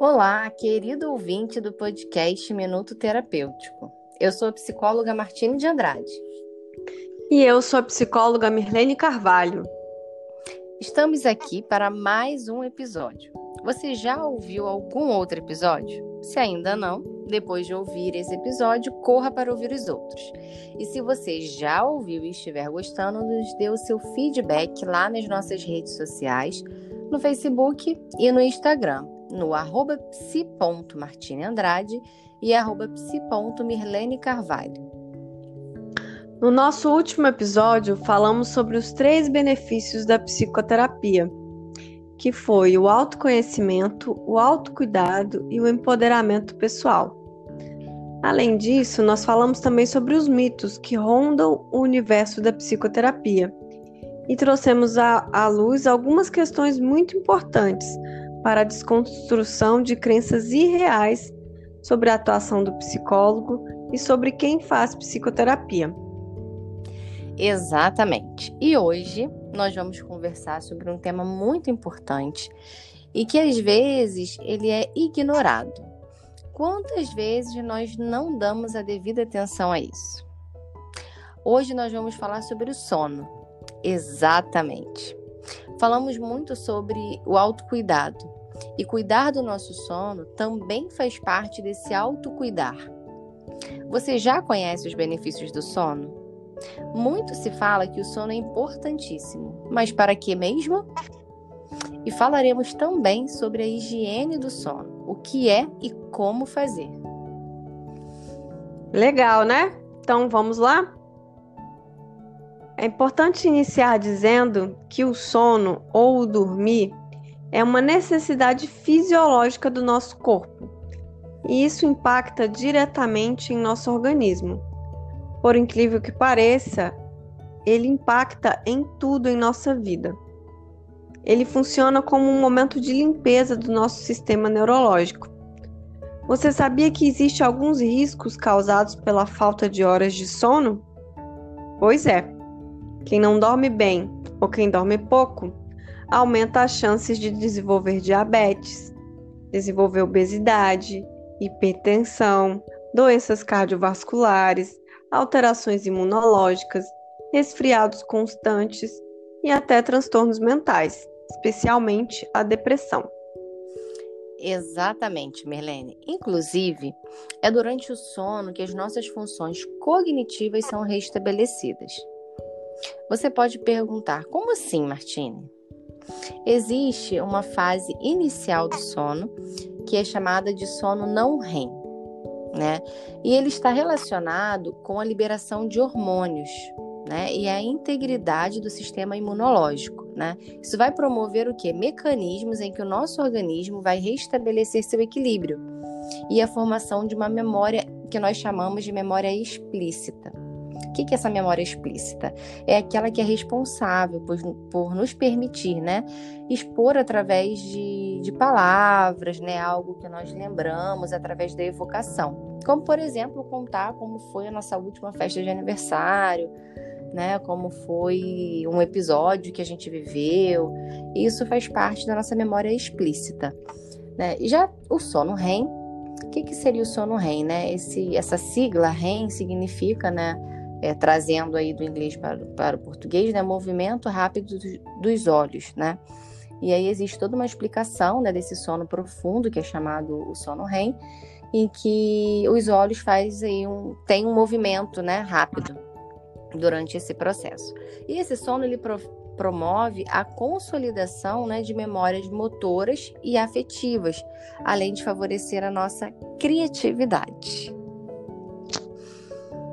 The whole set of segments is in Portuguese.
Olá, querido ouvinte do podcast Minuto Terapêutico. Eu sou a psicóloga Martine de Andrade. E eu sou a psicóloga Mirlene Carvalho. Estamos aqui para mais um episódio. Você já ouviu algum outro episódio? Se ainda não, depois de ouvir esse episódio, corra para ouvir os outros. E se você já ouviu e estiver gostando, nos dê o seu feedback lá nas nossas redes sociais, no Facebook e no Instagram no arroba psi.martineandrade e arroba psi.mirlene Carvalho. No nosso último episódio, falamos sobre os três benefícios da psicoterapia, que foi o autoconhecimento, o autocuidado e o empoderamento pessoal. Além disso, nós falamos também sobre os mitos que rondam o universo da psicoterapia e trouxemos à, à luz algumas questões muito importantes para a desconstrução de crenças irreais sobre a atuação do psicólogo e sobre quem faz psicoterapia. Exatamente. E hoje nós vamos conversar sobre um tema muito importante e que às vezes ele é ignorado. Quantas vezes nós não damos a devida atenção a isso? Hoje nós vamos falar sobre o sono. Exatamente. Falamos muito sobre o autocuidado. E cuidar do nosso sono também faz parte desse autocuidar. Você já conhece os benefícios do sono? Muito se fala que o sono é importantíssimo, mas para que mesmo? E falaremos também sobre a higiene do sono, o que é e como fazer. Legal, né? Então vamos lá? É importante iniciar dizendo que o sono ou o dormir é uma necessidade fisiológica do nosso corpo e isso impacta diretamente em nosso organismo. Por incrível que pareça, ele impacta em tudo em nossa vida. Ele funciona como um momento de limpeza do nosso sistema neurológico. Você sabia que existem alguns riscos causados pela falta de horas de sono? Pois é. Quem não dorme bem ou quem dorme pouco aumenta as chances de desenvolver diabetes, desenvolver obesidade, hipertensão, doenças cardiovasculares, alterações imunológicas, resfriados constantes e até transtornos mentais, especialmente a depressão. Exatamente, Merlene. Inclusive, é durante o sono que as nossas funções cognitivas são restabelecidas. Você pode perguntar: como assim, Martine? Existe uma fase inicial do sono que é chamada de sono não REM, né? E ele está relacionado com a liberação de hormônios, né? E a integridade do sistema imunológico, né? Isso vai promover o que? Mecanismos em que o nosso organismo vai restabelecer seu equilíbrio e a formação de uma memória que nós chamamos de memória explícita. O que é essa memória explícita? É aquela que é responsável por, por nos permitir, né, expor através de, de palavras, né, algo que nós lembramos através da evocação. Como, por exemplo, contar como foi a nossa última festa de aniversário, né, como foi um episódio que a gente viveu. Isso faz parte da nossa memória explícita. Né? E já o sono REM, o que, que seria o sono REM? Né? Esse, essa sigla REM significa né, é, trazendo aí do inglês para, para o português, né, movimento rápido dos, olhos, né? E aí existe toda uma explicação né, desse sono profundo, que é chamado o sono REM, em que os olhos faz aí um, tem um movimento né, rápido durante esse processo. E esse sono ele pro, promove a consolidação né, de memórias motoras e afetivas, além de favorecer a nossa criatividade.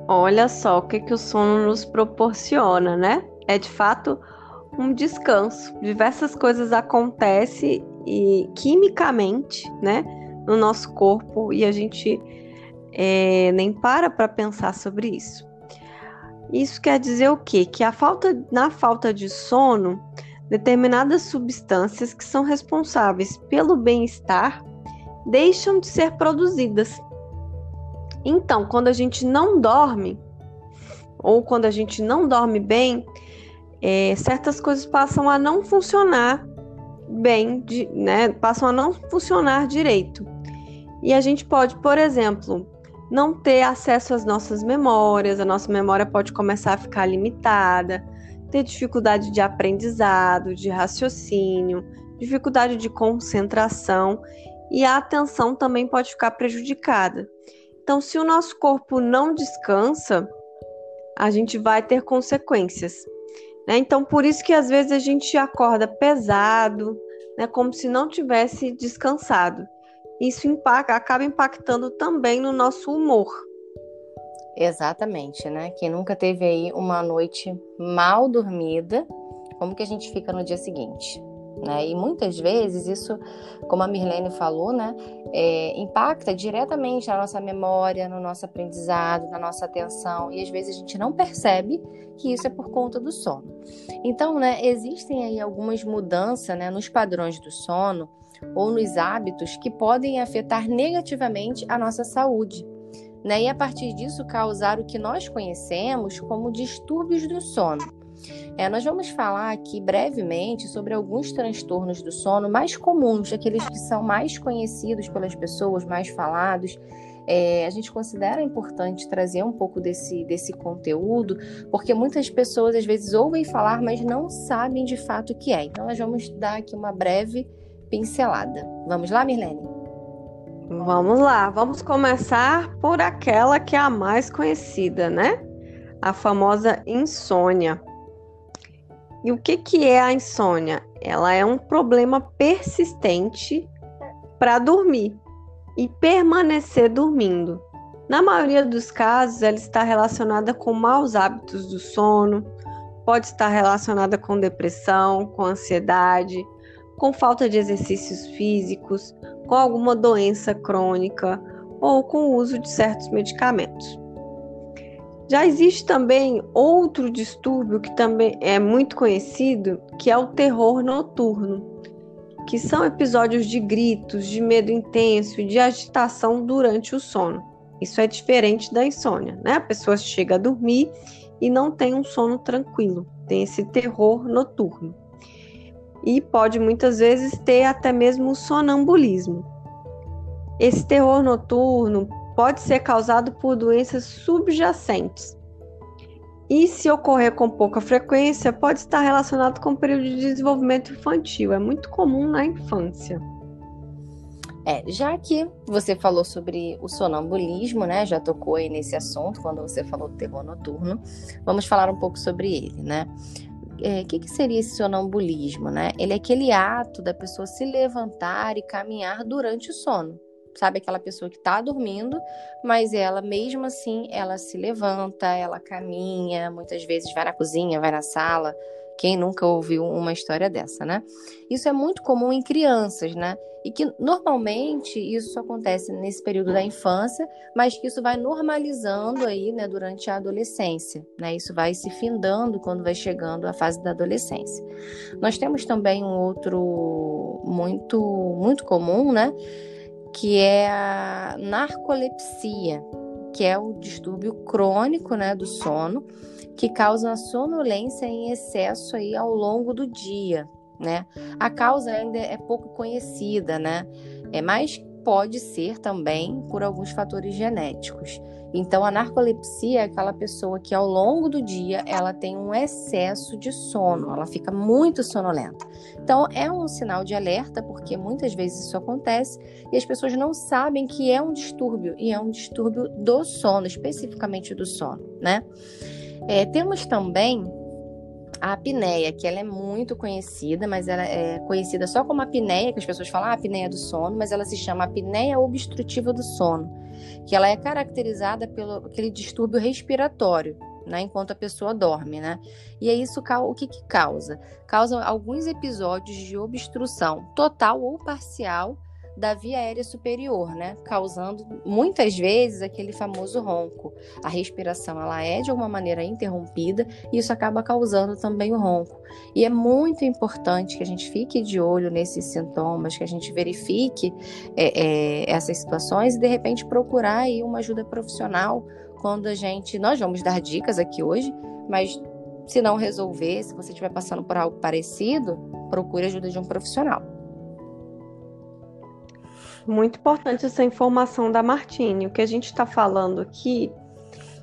Olha só o que, que o sono nos proporciona, né? É de fato um descanso. Diversas coisas acontecem e quimicamente, né, no nosso corpo e a gente é, nem para para pensar sobre isso. Isso quer dizer o quê? Que a falta, na falta de sono, determinadas substâncias que são responsáveis pelo bem-estar deixam de ser produzidas então, quando a gente não dorme, ou quando a gente não dorme bem, é, certas coisas passam a não funcionar bem, de, né, passam a não funcionar direito. E a gente pode, por exemplo, não ter acesso às nossas memórias, a nossa memória pode começar a ficar limitada, ter dificuldade de aprendizado, de raciocínio, dificuldade de concentração e a atenção também pode ficar prejudicada. Então, se o nosso corpo não descansa, a gente vai ter consequências. Né? Então, por isso que às vezes a gente acorda pesado, né, como se não tivesse descansado. Isso impacta, acaba impactando também no nosso humor. Exatamente, né? Quem nunca teve aí uma noite mal dormida, como que a gente fica no dia seguinte? Né? E muitas vezes isso, como a Mirlene falou, né, é, impacta diretamente na nossa memória, no nosso aprendizado, na nossa atenção, e às vezes a gente não percebe que isso é por conta do sono. Então, né, existem aí algumas mudanças né, nos padrões do sono ou nos hábitos que podem afetar negativamente a nossa saúde. Né, e a partir disso causar o que nós conhecemos como distúrbios do sono. É, nós vamos falar aqui brevemente sobre alguns transtornos do sono mais comuns, aqueles que são mais conhecidos pelas pessoas, mais falados. É, a gente considera importante trazer um pouco desse, desse conteúdo, porque muitas pessoas às vezes ouvem falar, mas não sabem de fato o que é. Então, nós vamos dar aqui uma breve pincelada. Vamos lá, Mirlene? Vamos lá, vamos começar por aquela que é a mais conhecida, né? A famosa insônia. E o que, que é a insônia? Ela é um problema persistente para dormir e permanecer dormindo. Na maioria dos casos, ela está relacionada com maus hábitos do sono, pode estar relacionada com depressão, com ansiedade, com falta de exercícios físicos, com alguma doença crônica ou com o uso de certos medicamentos. Já existe também outro distúrbio que também é muito conhecido, que é o terror noturno, que são episódios de gritos, de medo intenso e de agitação durante o sono. Isso é diferente da insônia, né? A pessoa chega a dormir e não tem um sono tranquilo, tem esse terror noturno. E pode muitas vezes ter até mesmo sonambulismo. Esse terror noturno pode ser causado por doenças subjacentes. E se ocorrer com pouca frequência, pode estar relacionado com o período de desenvolvimento infantil. É muito comum na infância. É, já que você falou sobre o sonambulismo, né? Já tocou aí nesse assunto quando você falou do terror noturno. Vamos falar um pouco sobre ele, né? O é, que, que seria esse sonambulismo, né? Ele é aquele ato da pessoa se levantar e caminhar durante o sono sabe? Aquela pessoa que tá dormindo, mas ela mesmo assim, ela se levanta, ela caminha, muitas vezes vai na cozinha, vai na sala. Quem nunca ouviu uma história dessa, né? Isso é muito comum em crianças, né? E que normalmente isso acontece nesse período da infância, mas que isso vai normalizando aí, né, durante a adolescência, né? Isso vai se findando quando vai chegando a fase da adolescência. Nós temos também um outro muito muito comum, né? Que é a narcolepsia, que é o distúrbio crônico né, do sono, que causa sonolência em excesso aí ao longo do dia. Né? A causa ainda é pouco conhecida, né? É mais pode ser também por alguns fatores genéticos. Então, a narcolepsia é aquela pessoa que ao longo do dia ela tem um excesso de sono, ela fica muito sonolenta. Então, é um sinal de alerta, porque muitas vezes isso acontece e as pessoas não sabem que é um distúrbio, e é um distúrbio do sono, especificamente do sono, né? É, temos também a apneia, que ela é muito conhecida, mas ela é conhecida só como apneia, que as pessoas falam ah, apneia do sono, mas ela se chama apneia obstrutiva do sono, que ela é caracterizada pelo aquele distúrbio respiratório, né, enquanto a pessoa dorme, né? E é isso o que, que causa? Causa alguns episódios de obstrução total ou parcial da via aérea superior, né? Causando muitas vezes aquele famoso ronco. A respiração ela é de alguma maneira interrompida e isso acaba causando também o ronco. E é muito importante que a gente fique de olho nesses sintomas, que a gente verifique é, é, essas situações e de repente procurar aí uma ajuda profissional quando a gente. Nós vamos dar dicas aqui hoje, mas Se não resolver, se você estiver passando por algo parecido, procure ajuda de um profissional. Muito importante essa informação da Martine. O que a gente está falando aqui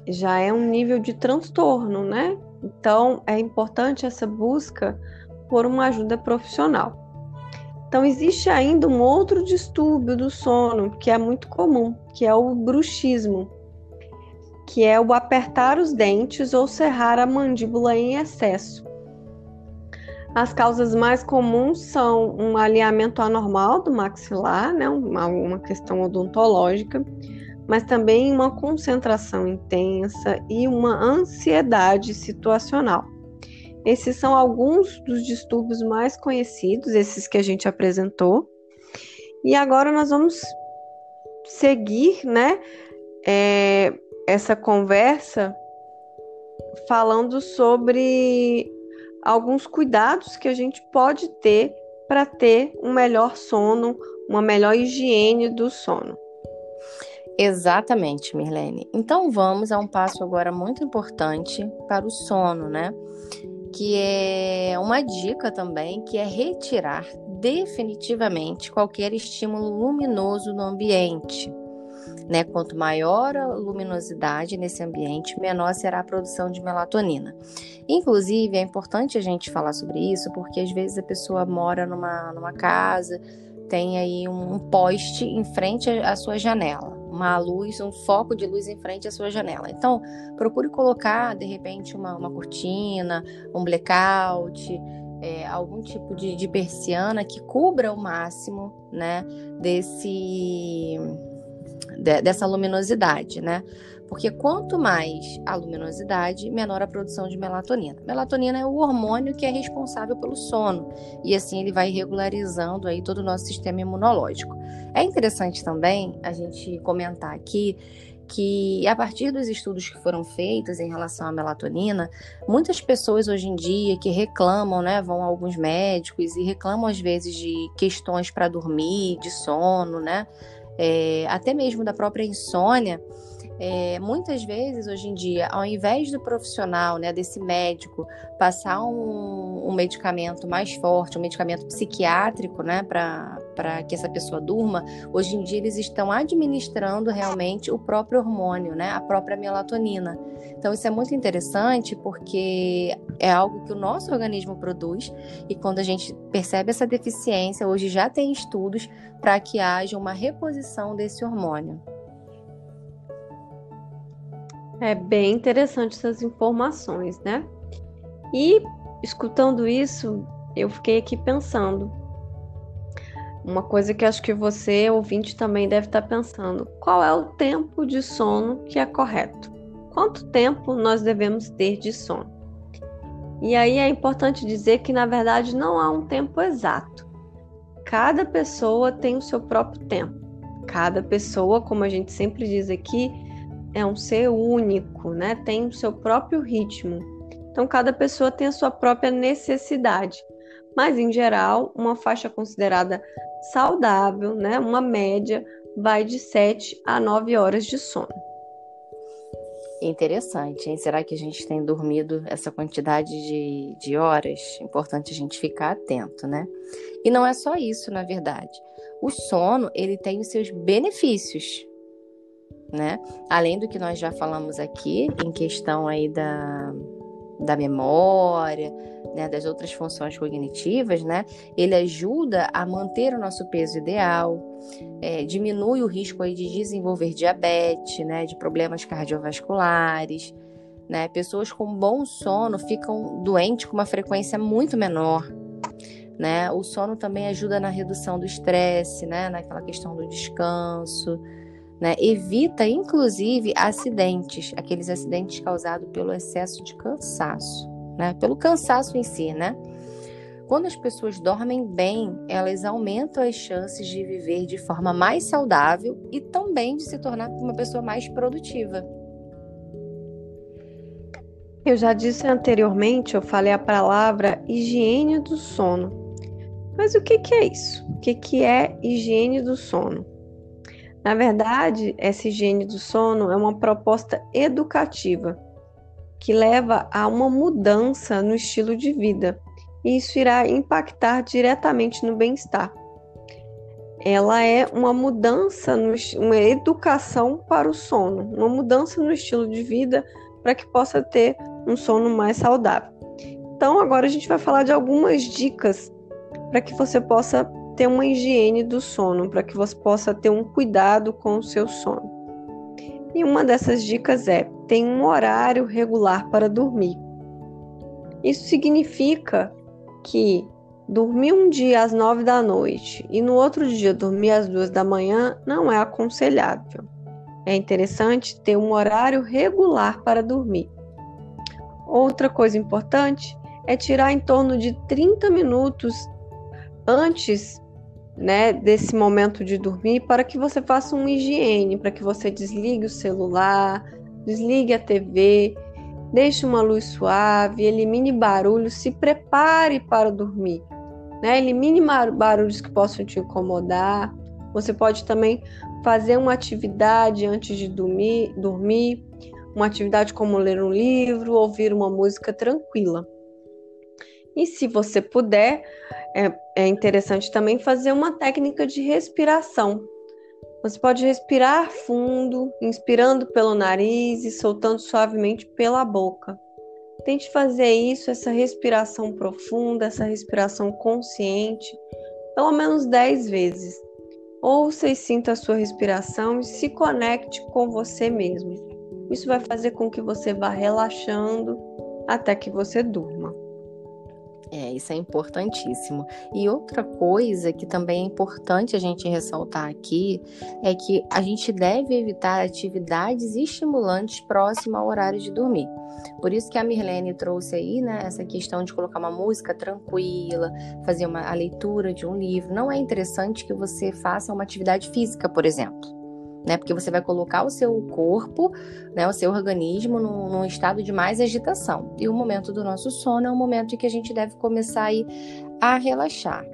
já é um nível de transtorno, né? Então é importante essa busca por uma ajuda profissional. Então existe ainda um outro distúrbio do sono que é muito comum, que é o bruxismo, que é o apertar os dentes ou cerrar a mandíbula em excesso. As causas mais comuns são um alinhamento anormal do maxilar, né, uma, uma questão odontológica, mas também uma concentração intensa e uma ansiedade situacional. Esses são alguns dos distúrbios mais conhecidos, esses que a gente apresentou. E agora nós vamos seguir, né, é, essa conversa falando sobre alguns cuidados que a gente pode ter para ter um melhor sono, uma melhor higiene do sono. Exatamente, Mirlene. Então vamos a um passo agora muito importante para o sono, né? Que é uma dica também, que é retirar definitivamente qualquer estímulo luminoso no ambiente. Né? Quanto maior a luminosidade nesse ambiente, menor será a produção de melatonina. Inclusive, é importante a gente falar sobre isso, porque às vezes a pessoa mora numa, numa casa, tem aí um poste em frente à sua janela, uma luz, um foco de luz em frente à sua janela. Então, procure colocar, de repente, uma, uma cortina, um blackout, é, algum tipo de, de persiana que cubra o máximo, né, desse de, dessa luminosidade, né? Porque quanto mais a luminosidade, menor a produção de melatonina. Melatonina é o hormônio que é responsável pelo sono e assim ele vai regularizando aí todo o nosso sistema imunológico. É interessante também a gente comentar aqui que a partir dos estudos que foram feitos em relação à melatonina, muitas pessoas hoje em dia que reclamam, né, vão a alguns médicos e reclamam às vezes de questões para dormir, de sono, né, é, até mesmo da própria insônia, é, muitas vezes hoje em dia, ao invés do profissional, né, desse médico, passar um, um medicamento mais forte, um medicamento psiquiátrico, né, para que essa pessoa durma, hoje em dia eles estão administrando realmente o próprio hormônio, né, a própria melatonina. Então isso é muito interessante porque é algo que o nosso organismo produz e quando a gente percebe essa deficiência, hoje já tem estudos para que haja uma reposição desse hormônio. É bem interessante essas informações, né? E escutando isso, eu fiquei aqui pensando. Uma coisa que acho que você, ouvinte, também deve estar pensando: qual é o tempo de sono que é correto? Quanto tempo nós devemos ter de sono? E aí é importante dizer que, na verdade, não há um tempo exato. Cada pessoa tem o seu próprio tempo. Cada pessoa, como a gente sempre diz aqui, é um ser único, né? Tem o seu próprio ritmo. Então, cada pessoa tem a sua própria necessidade. Mas, em geral, uma faixa considerada saudável, né? Uma média, vai de 7 a 9 horas de sono. Interessante, hein? Será que a gente tem dormido essa quantidade de, de horas? Importante a gente ficar atento, né? E não é só isso, na verdade. O sono, ele tem os seus benefícios, né? Além do que nós já falamos aqui, em questão aí da, da memória, né, das outras funções cognitivas, né? Ele ajuda a manter o nosso peso ideal, é, diminui o risco aí de desenvolver diabetes, né, de problemas cardiovasculares, né? Pessoas com bom sono ficam doentes com uma frequência muito menor, né? O sono também ajuda na redução do estresse, né, naquela questão do descanso. Né? Evita, inclusive, acidentes, aqueles acidentes causados pelo excesso de cansaço, né? pelo cansaço em si. Né? Quando as pessoas dormem bem, elas aumentam as chances de viver de forma mais saudável e também de se tornar uma pessoa mais produtiva. Eu já disse anteriormente, eu falei a palavra higiene do sono. Mas o que, que é isso? O que, que é higiene do sono? Na verdade, essa higiene do sono é uma proposta educativa que leva a uma mudança no estilo de vida, e isso irá impactar diretamente no bem-estar. Ela é uma mudança, no, uma educação para o sono, uma mudança no estilo de vida para que possa ter um sono mais saudável. Então, agora a gente vai falar de algumas dicas para que você possa ter uma higiene do sono, para que você possa ter um cuidado com o seu sono. E uma dessas dicas é: tem um horário regular para dormir. Isso significa que dormir um dia às nove da noite e no outro dia dormir às duas da manhã não é aconselhável. É interessante ter um horário regular para dormir. Outra coisa importante é tirar em torno de 30 minutos antes né, desse momento de dormir para que você faça uma higiene, para que você desligue o celular, desligue a TV, deixe uma luz suave, elimine barulho, se prepare para dormir. Né? Elimine barulhos que possam te incomodar. Você pode também fazer uma atividade antes de dormir, dormir uma atividade como ler um livro, ouvir uma música tranquila. E se você puder, é, é interessante também fazer uma técnica de respiração. Você pode respirar fundo, inspirando pelo nariz e soltando suavemente pela boca. Tente fazer isso, essa respiração profunda, essa respiração consciente, pelo menos 10 vezes. Ouça e sinta a sua respiração e se conecte com você mesmo. Isso vai fazer com que você vá relaxando até que você durma. É, isso é importantíssimo. E outra coisa que também é importante a gente ressaltar aqui é que a gente deve evitar atividades estimulantes próximas ao horário de dormir. Por isso que a Mirlene trouxe aí, né, essa questão de colocar uma música tranquila, fazer uma, a leitura de um livro. Não é interessante que você faça uma atividade física, por exemplo né? Porque você vai colocar o seu corpo, né, o seu organismo num, num, estado de mais agitação. E o momento do nosso sono é um momento em que a gente deve começar aí a relaxar.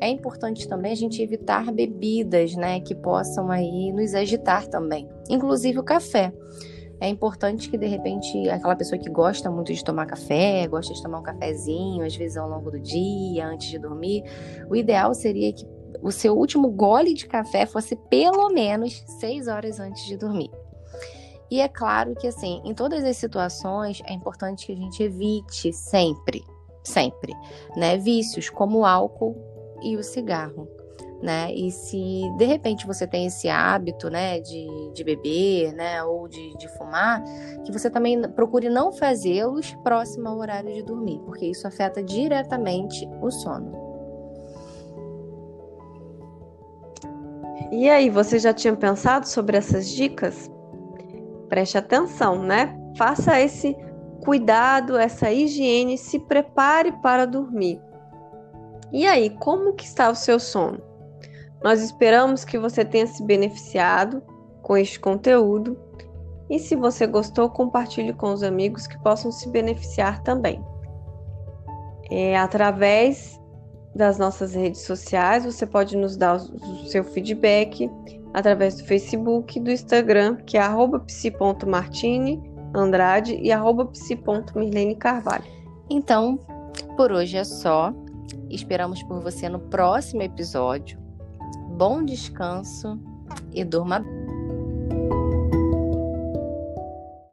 É importante também a gente evitar bebidas, né, que possam aí nos agitar também, inclusive o café. É importante que de repente aquela pessoa que gosta muito de tomar café, gosta de tomar um cafezinho, às vezes ao longo do dia, antes de dormir, o ideal seria que o seu último gole de café fosse pelo menos seis horas antes de dormir. E é claro que, assim, em todas as situações, é importante que a gente evite sempre, sempre, né? Vícios como o álcool e o cigarro, né? E se de repente você tem esse hábito, né, de, de beber, né, ou de, de fumar, que você também procure não fazê-los próximo ao horário de dormir, porque isso afeta diretamente o sono. E aí, você já tinha pensado sobre essas dicas? Preste atenção, né? Faça esse cuidado, essa higiene, se prepare para dormir. E aí, como que está o seu sono? Nós esperamos que você tenha se beneficiado com este conteúdo. E se você gostou, compartilhe com os amigos que possam se beneficiar também. É, através das nossas redes sociais. Você pode nos dar o seu feedback através do Facebook, do Instagram, que é psi.martini Andrade e psi.mirlene Carvalho. Então, por hoje é só. Esperamos por você no próximo episódio. Bom descanso e durma bem.